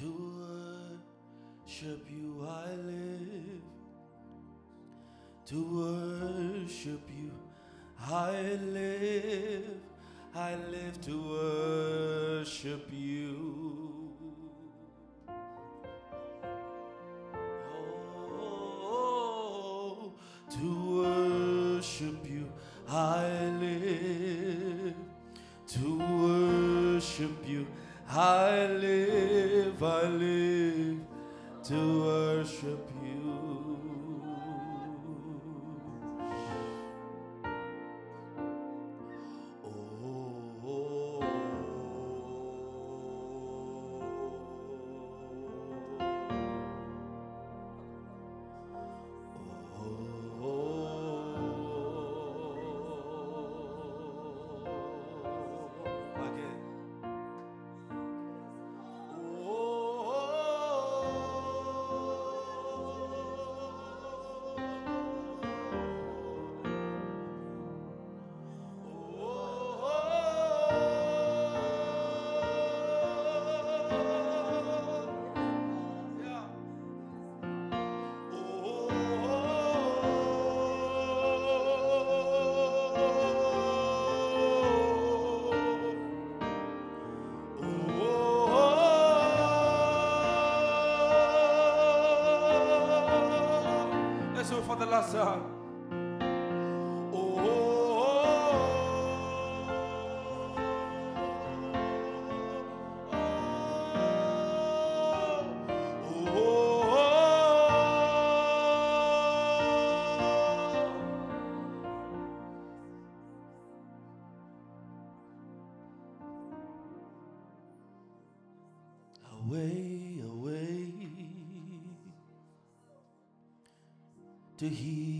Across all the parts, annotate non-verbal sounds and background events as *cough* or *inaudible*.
To worship you I live. To worship you I live. I live to worship you. Do to hear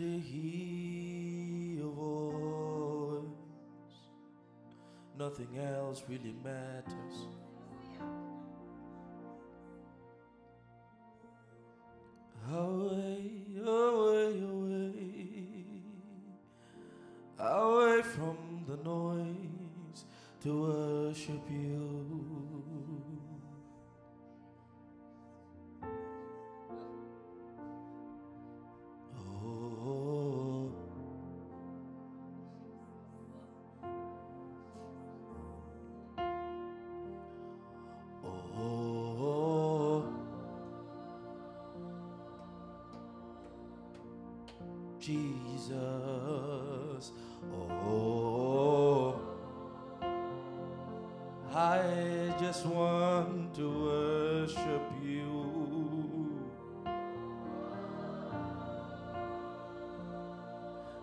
to hear your voice. Nothing else really matters. Just want to worship you.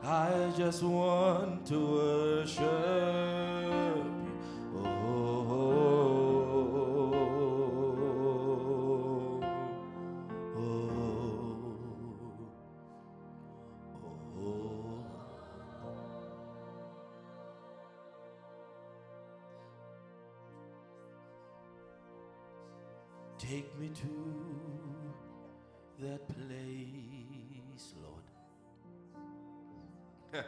I just want to worship Take me to that place, Lord. *laughs*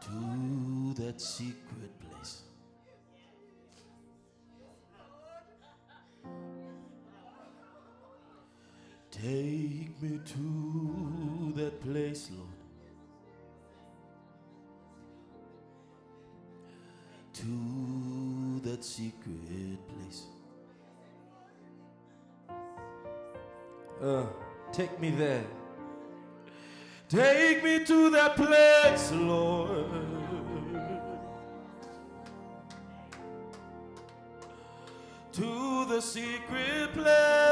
to that secret place. Take me to that place, Lord. To that secret place. Uh, take me there. Take me to that place, Lord. To the secret place.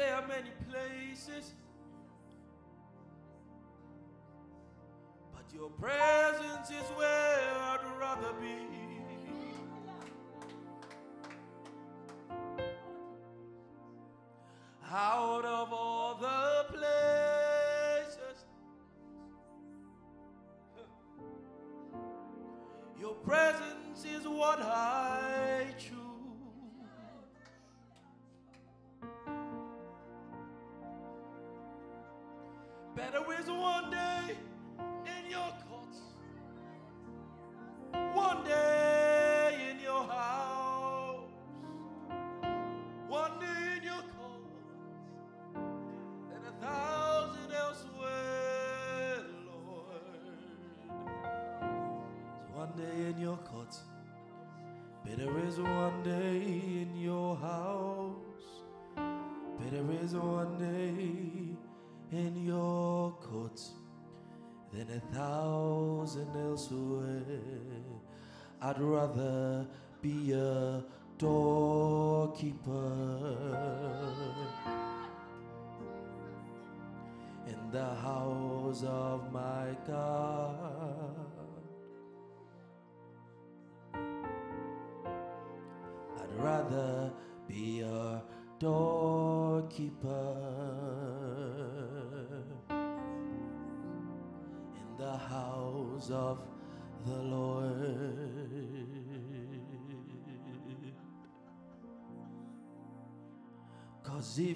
There are many places, but your presence is where I'd rather be. Out of all the places, your presence is what I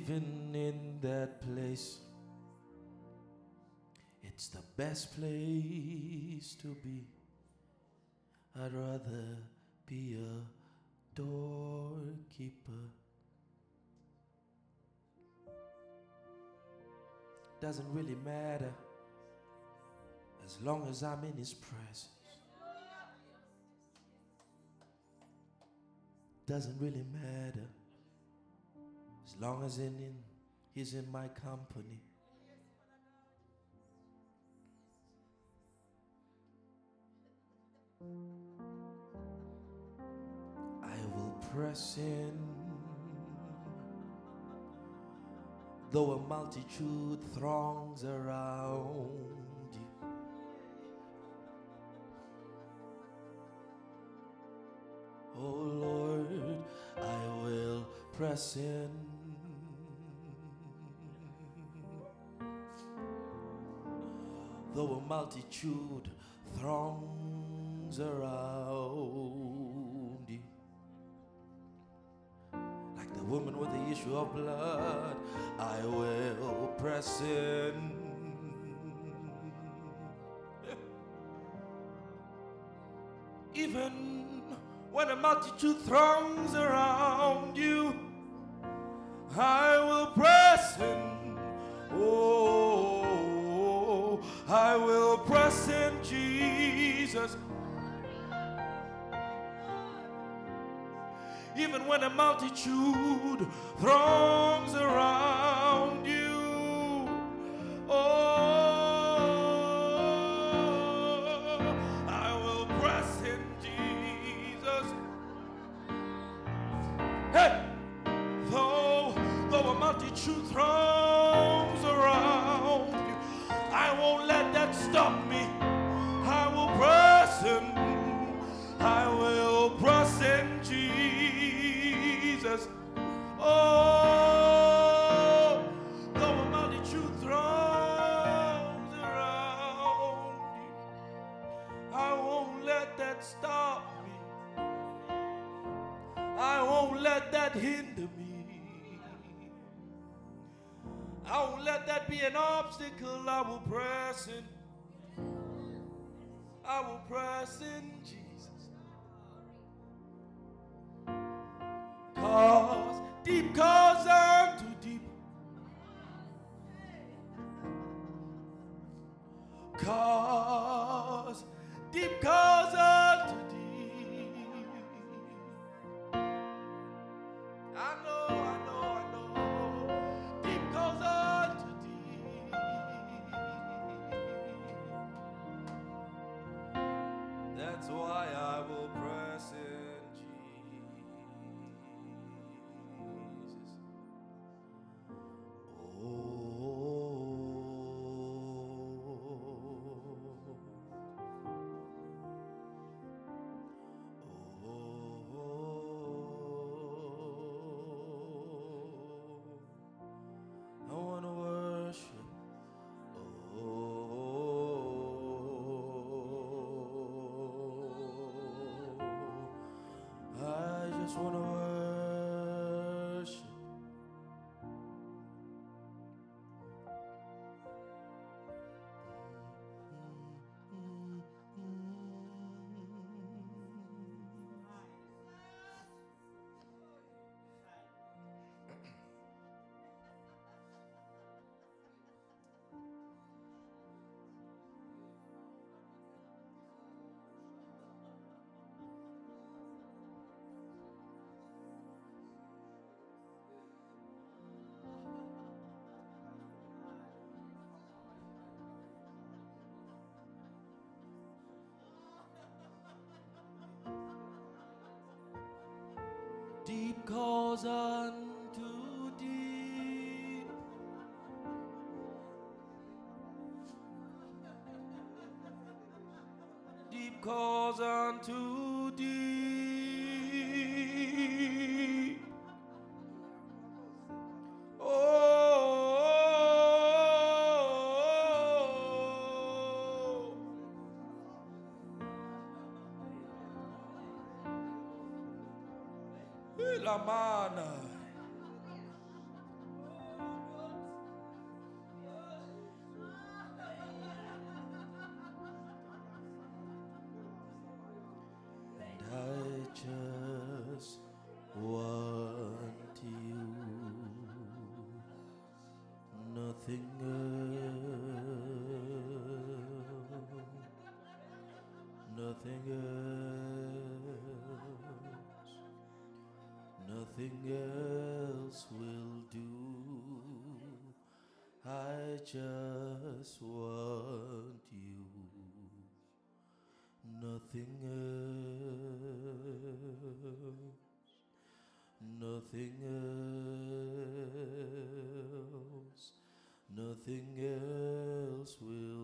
Even in that place, it's the best place to be. I'd rather be a doorkeeper. Doesn't really matter as long as I'm in His presence. Doesn't really matter as long as in, in He's in my company. I will press in. Though a multitude throngs around you, oh Lord, I will press in. Though a multitude throngs around you. Like the woman with the issue of blood, I will press in. Even when a multitude throngs around you, I will press in. Oh, Jesus. Even when a multitude throngs around obstacle. I will press in. I will press in Jesus. Cause deep calls unto deep. Cause Deep calls unto deep. Just want you. Nothing else. Nothing else. Nothing else will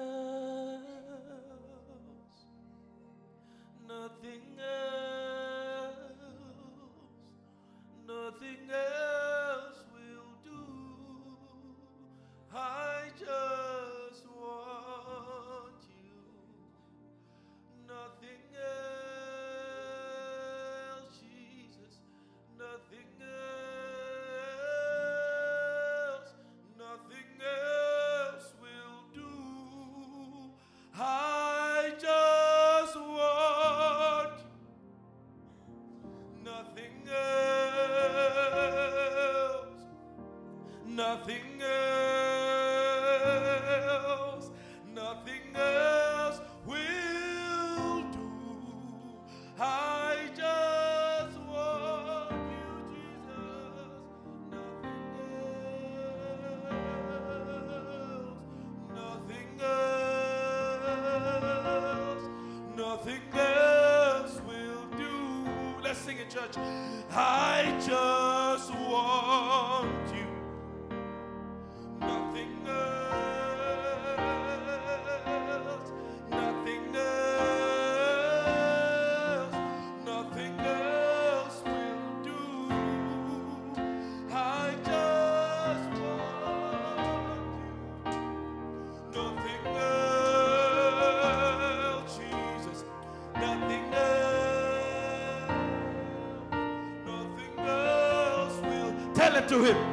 to him.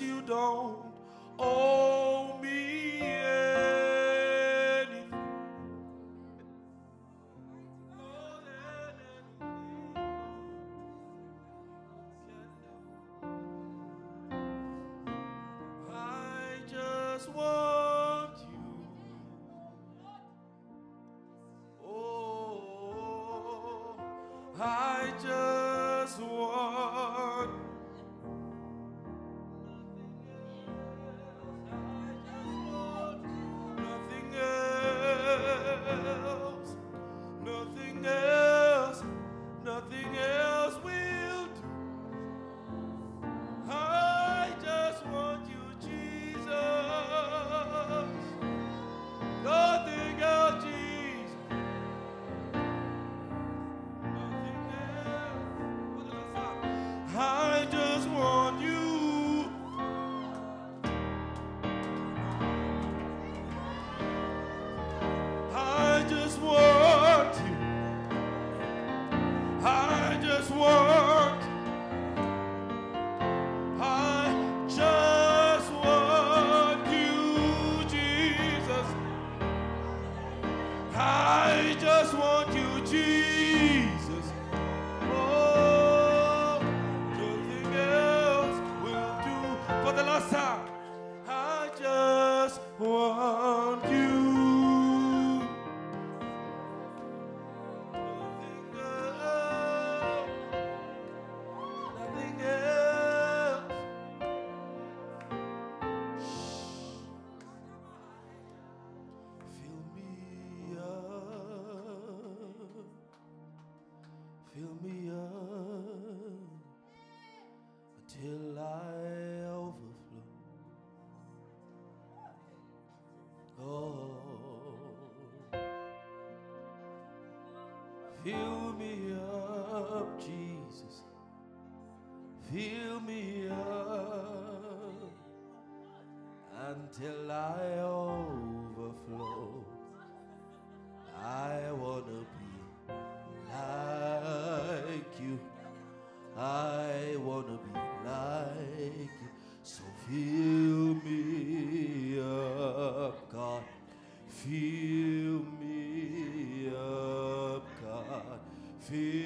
you don't owe me anything. I just want. until I overflow. I wanna be like you. I wanna be like you. So fill me up, God. Fill me up, God. Fill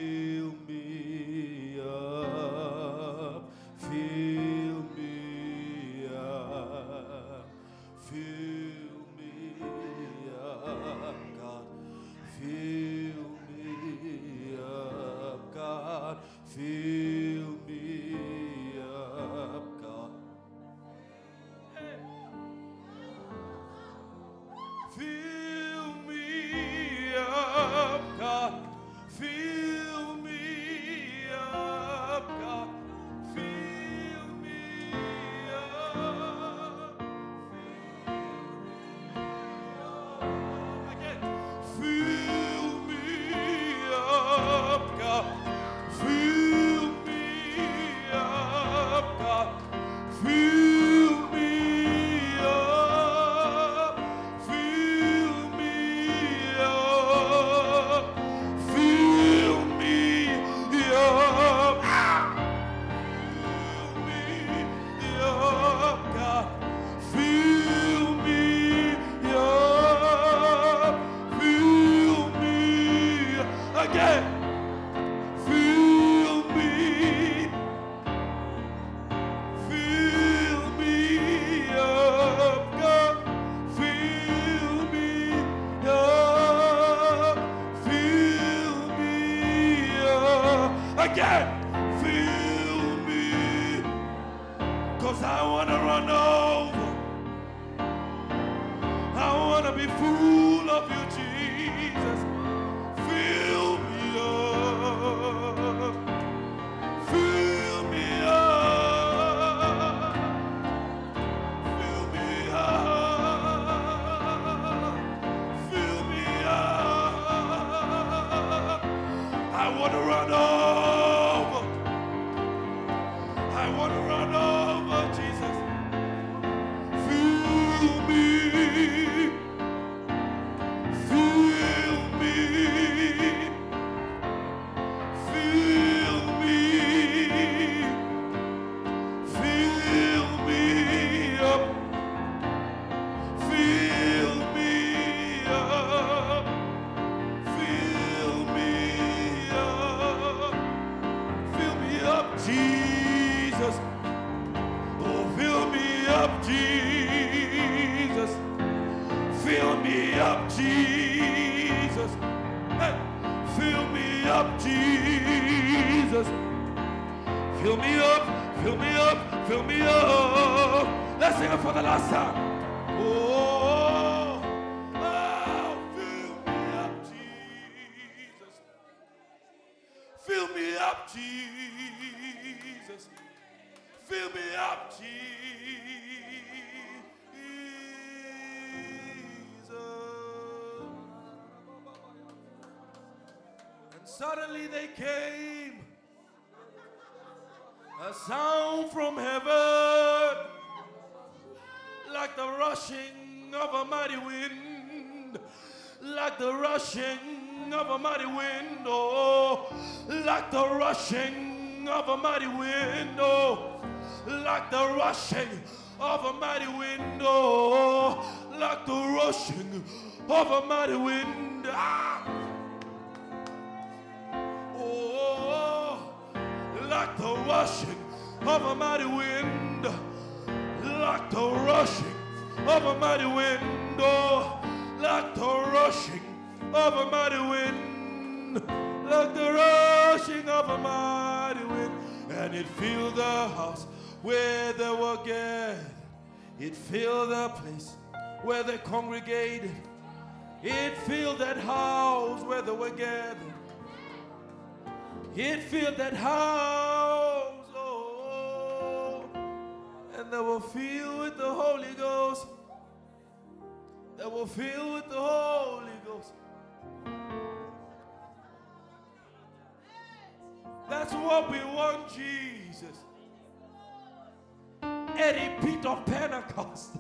be full of you, Jesus. Rushing of a mighty wind, oh, like the rushing of a mighty wind, oh, like the rushing of a mighty wind. Ah. Oh, like the rushing of a mighty wind, like the rushing of a mighty wind, oh, like the rushing of a mighty wind, like the rushing of a mighty wind, and it filled the house where they were gathered. It filled the place where they congregated. It filled that house where they were gathered. It filled that house, oh, and they were filled with the Holy Ghost. They were filled with the Holy Ghost. That's what we want, Jesus. Eddie Pete of Pentecost.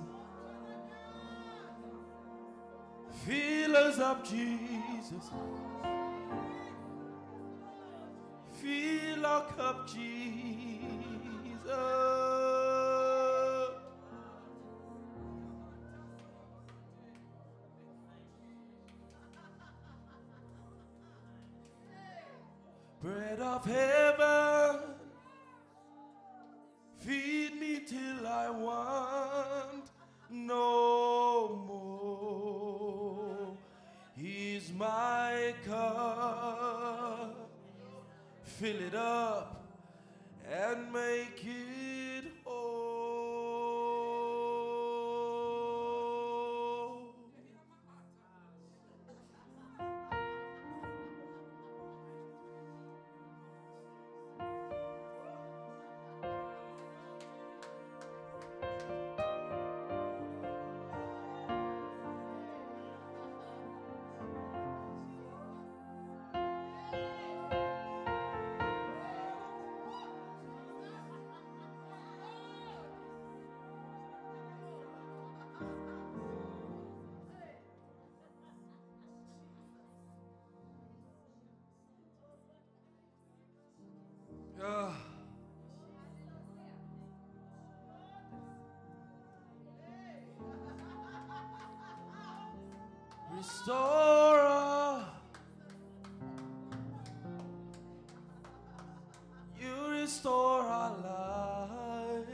Fill us up, Jesus. Fill our cup, Jesus. Bread of heaven, feed me till I want no more. He's my cup, fill it up and make Restorer, you restore our lives.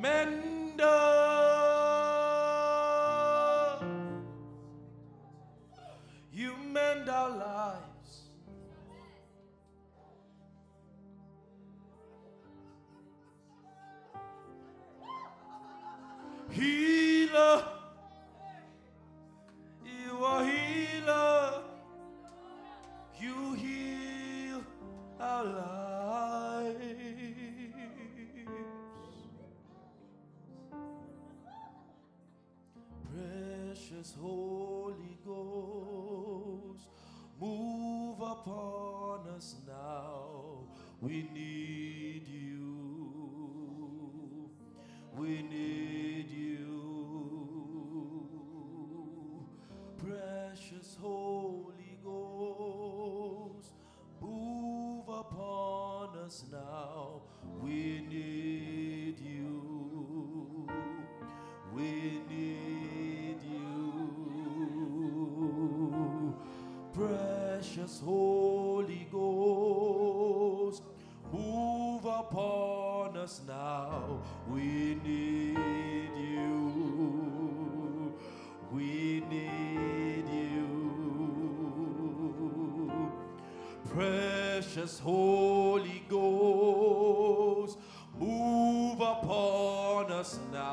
Mender, Holy Ghost, move upon us now.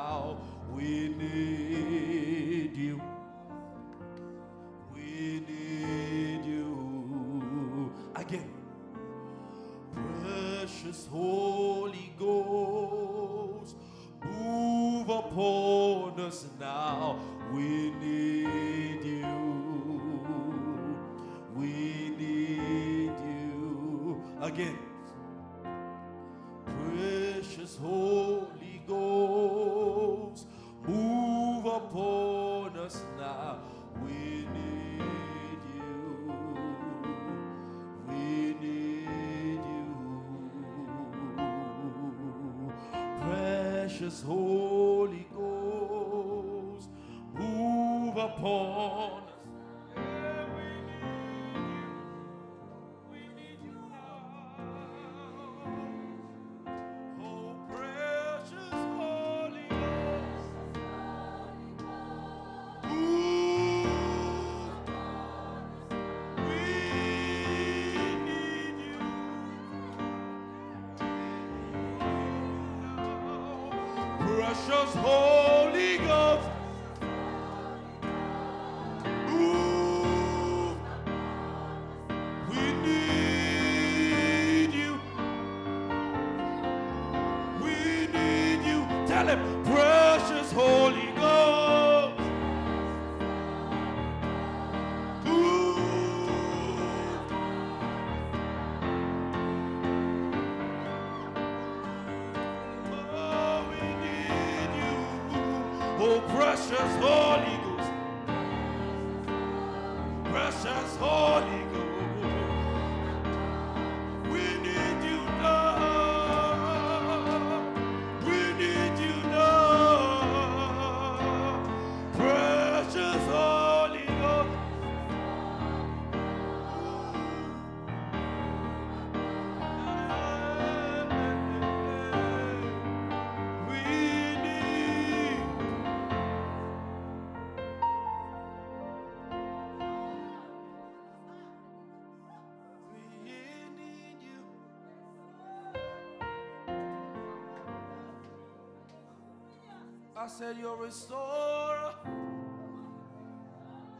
I said, You're restorer,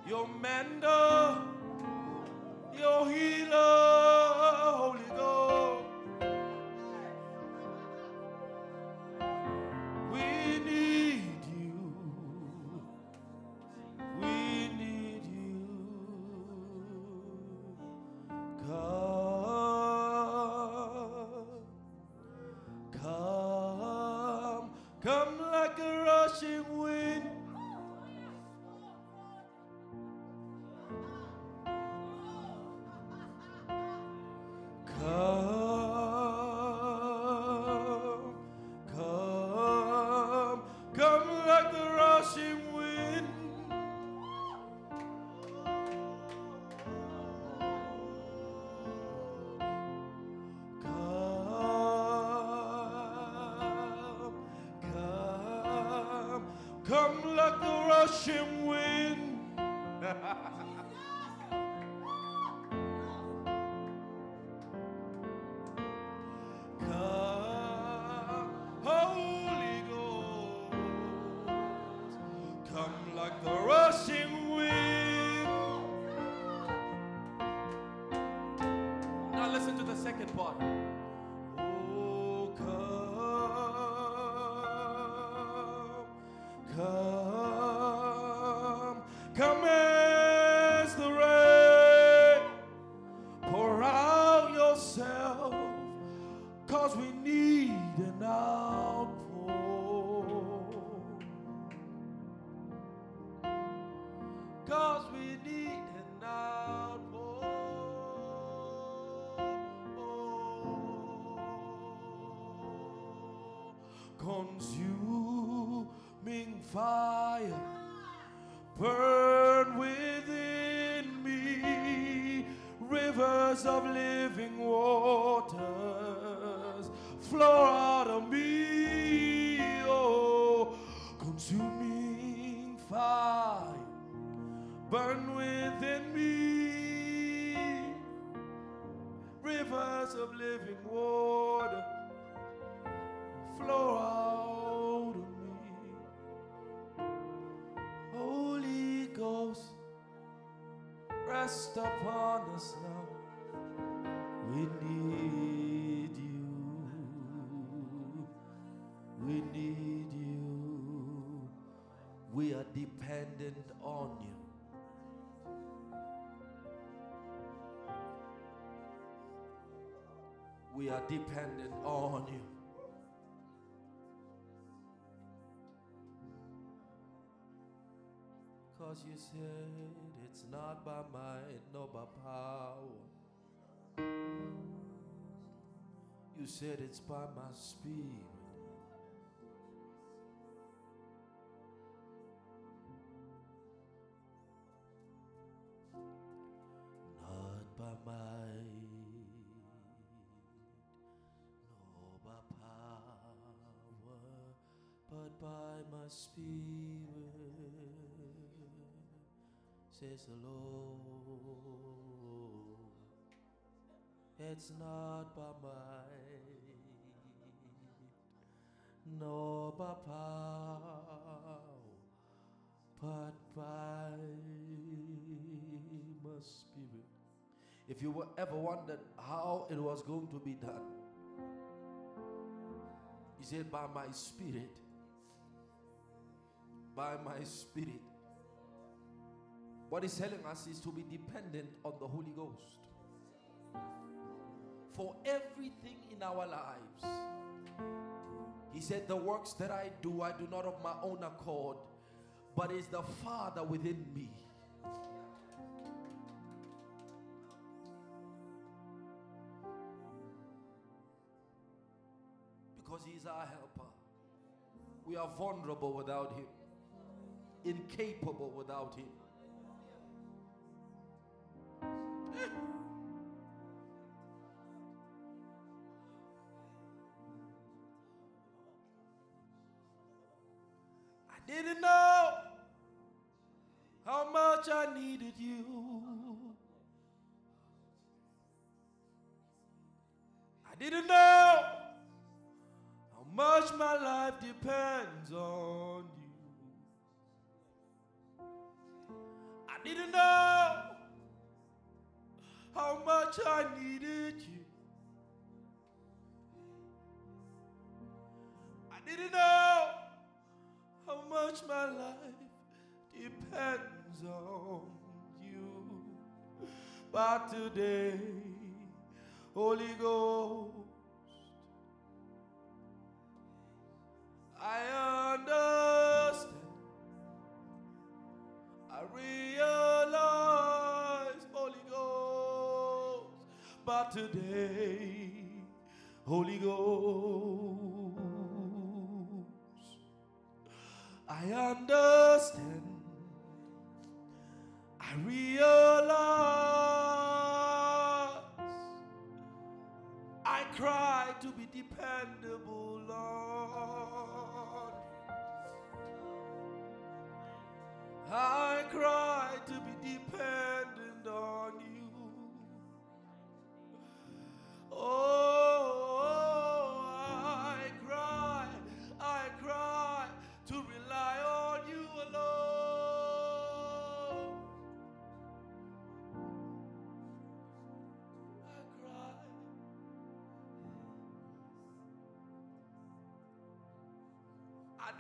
you're mender, you're healer. the second part. are dependent on you. Cause you said it's not by might nor by power. You said it's by my speed. My spirit, says the Lord. It's not by might, nor by power, but by my spirit. If you were ever wondered how it was going to be done, he said, By my spirit. By my spirit. What he's telling us is to be dependent on the Holy Ghost for everything in our lives. He said, The works that I do, I do not of my own accord, but is the Father within me. Because He is our helper. We are vulnerable without Him, incapable without Him. I didn't know how much I needed you. I didn't know how much my life depends on you. Didn't know how much I needed you. I didn't know how much my life depends on you. But today, Holy Ghost, I understand. Holy Ghost, I understand.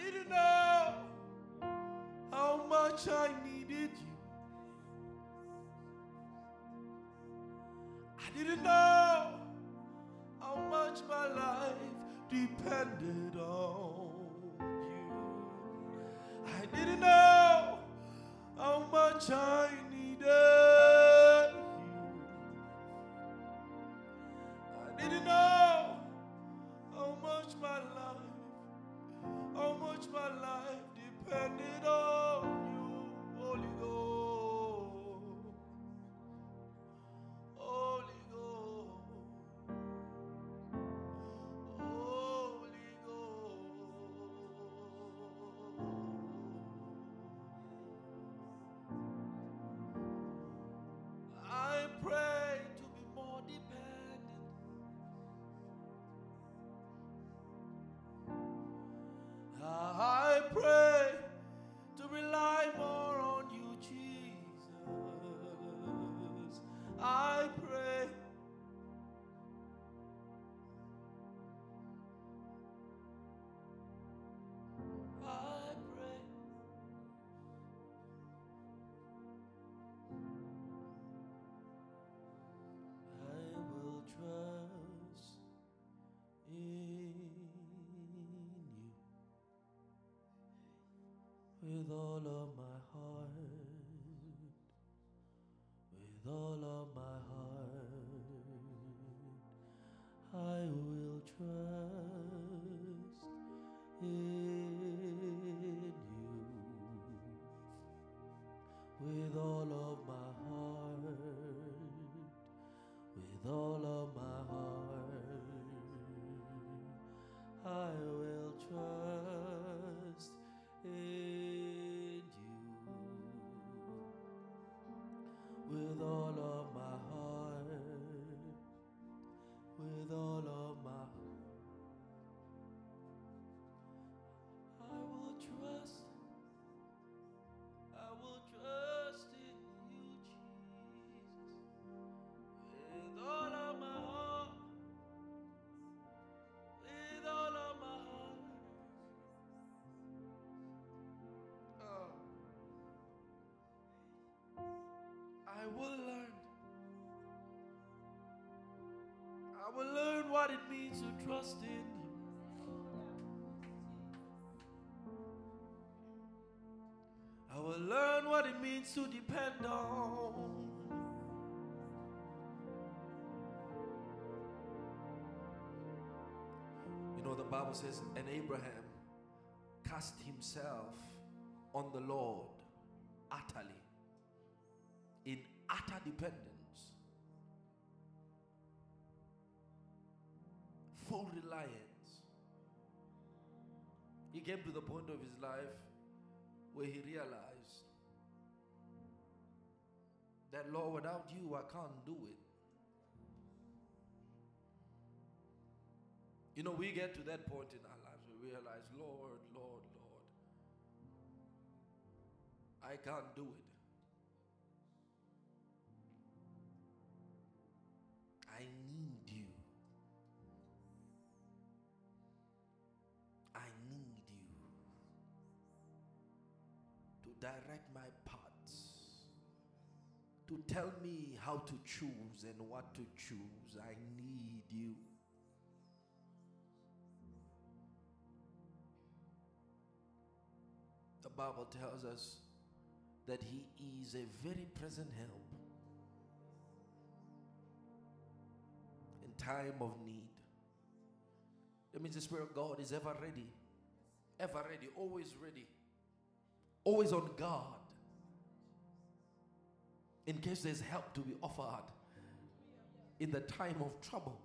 I didn't know how much I with I will learn what it means to trust in you. I will learn what it means to depend on. You know, the Bible says, and Abraham cast himself on the Lord utterly, in utter dependence, full reliance. He came to the point of his life where he realized that, Lord, without you, I can't do it. You know, we get to that point in our lives we realize, Lord, Lord, Lord, I can't do it. Direct my paths, to tell me how to choose and what to choose. I need you. The Bible tells us that He is a very present help in time of need. That means the Spirit of God is ever ready, ever ready, always ready, always on guard in case there's help to be offered in the time of trouble.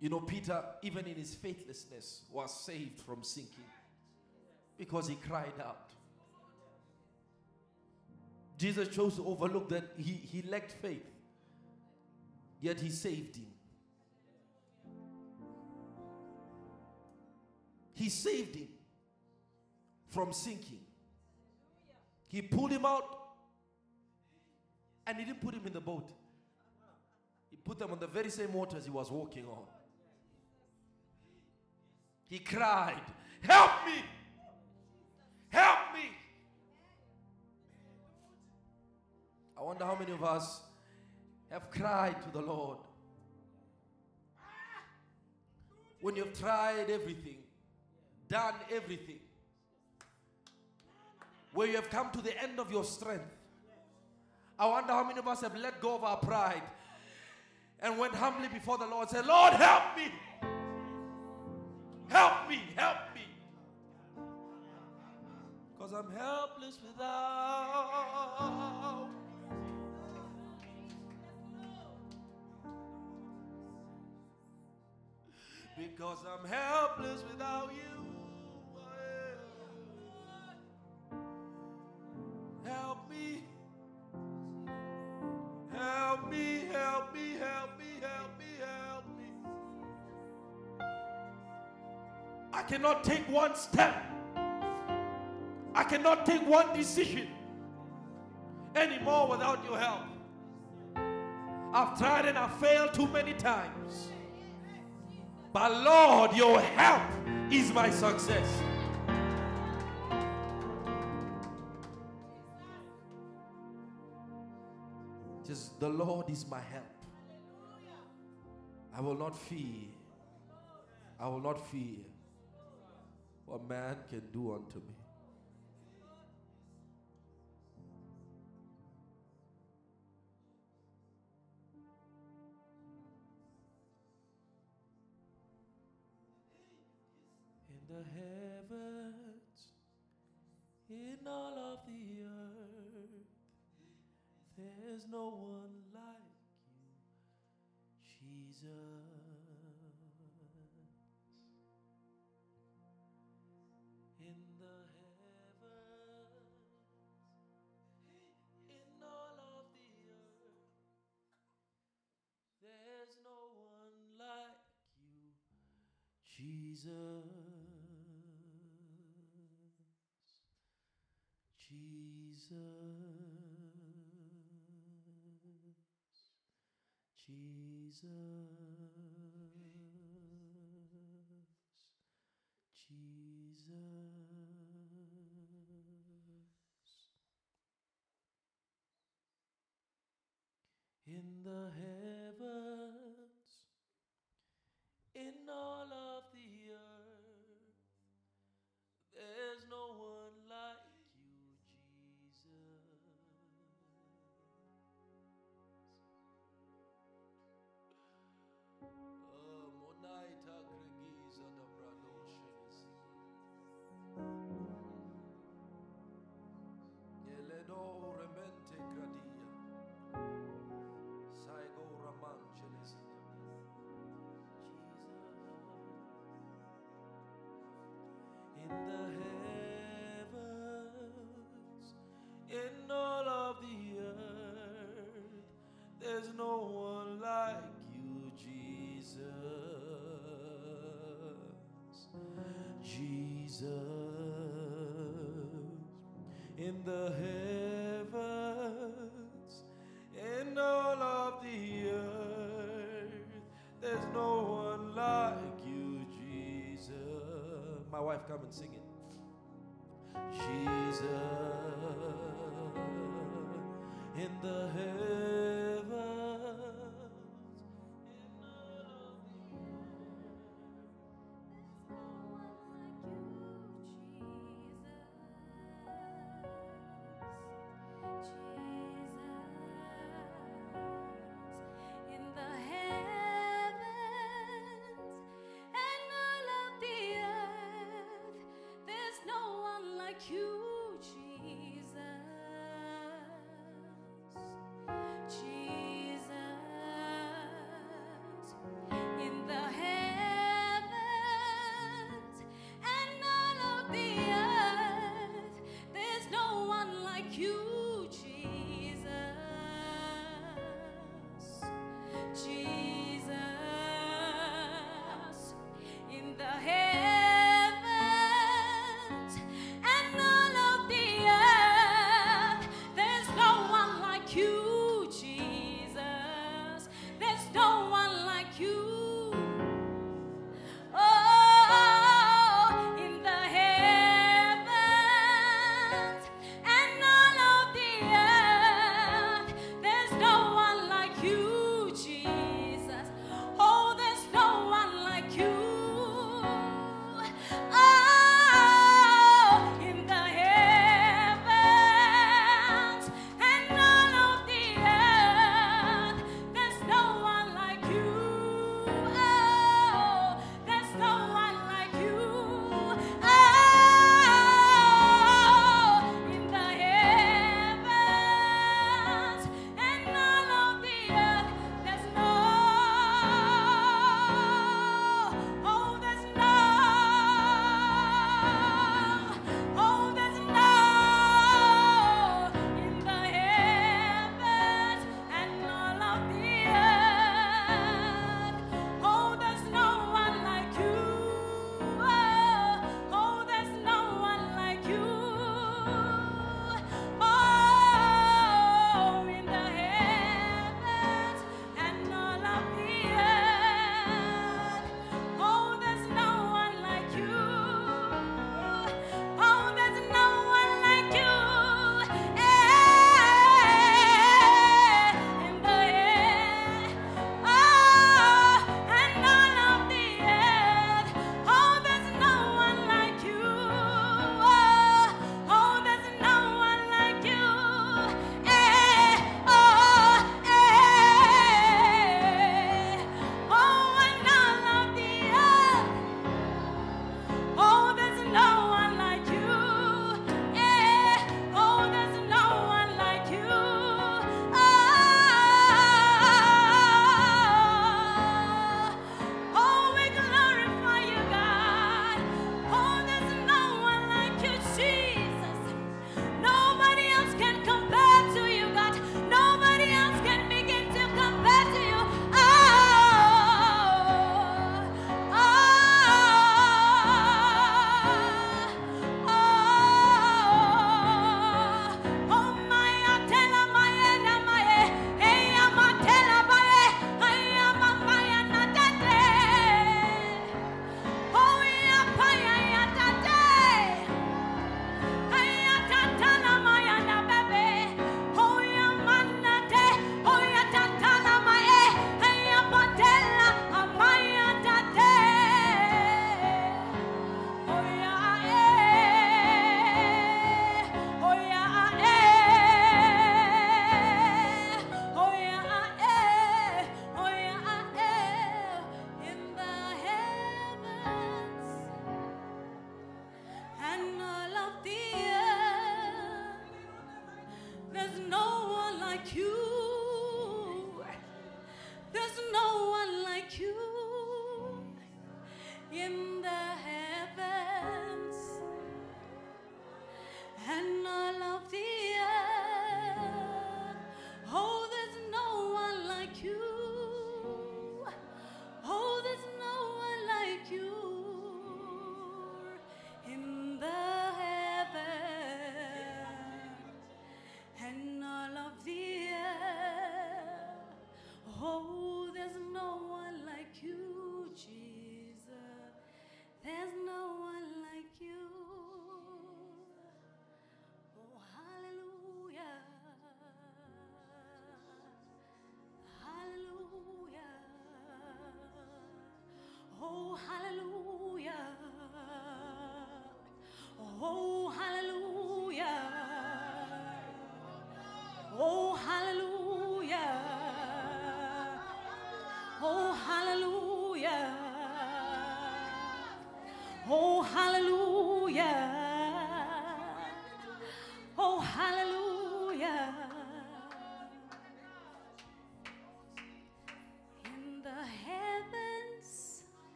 You know, Peter, even in his faithlessness, was saved from sinking because he cried out. Jesus chose to overlook that he, he lacked faith, yet he saved him. He saved him from sinking. He pulled him out and he didn't put him in the boat. He put them on the very same waters he was walking on. He cried, Help me! Help me! I wonder how many of us have cried to the Lord. When you've tried everything, done everything, where you have come to the end of your strength. I wonder how many of us have let go of our pride and went humbly before the Lord and said, Lord, help me. Help me, help me. Because I'm helpless without. Because I'm helpless without you. Cannot take one step. I cannot take one decision anymore without your help. I've tried and I've failed too many times. But Lord, your help is my success. Just the Lord is my help. I will not fear. I will not fear what man can do unto me. In the heavens, in all of the earth, there's no one like you, Jesus. Jesus, Jesus, Jesus, Jesus. In the head. Wife, come and sing it.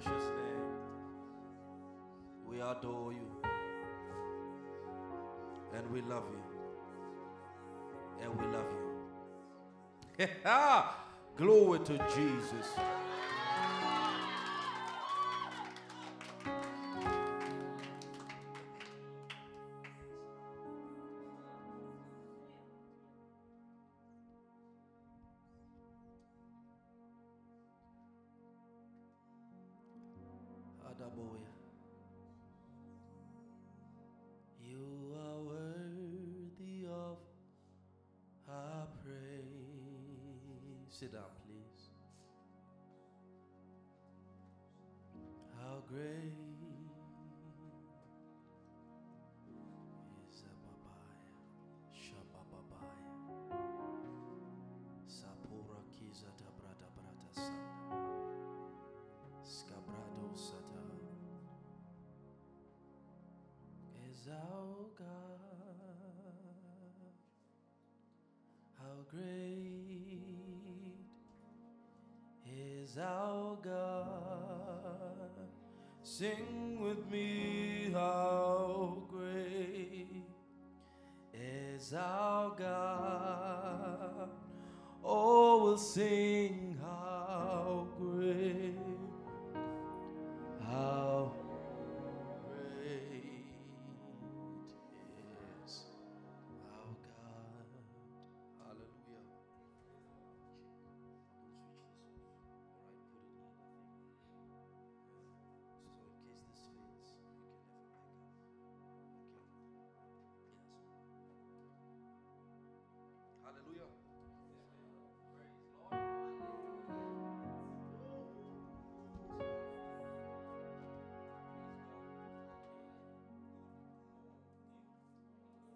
Precious name. We adore you. And we love you. And we love you. *laughs* Glory to Jesus. Our God. Sing with me, how great is our God. Oh, we'll sing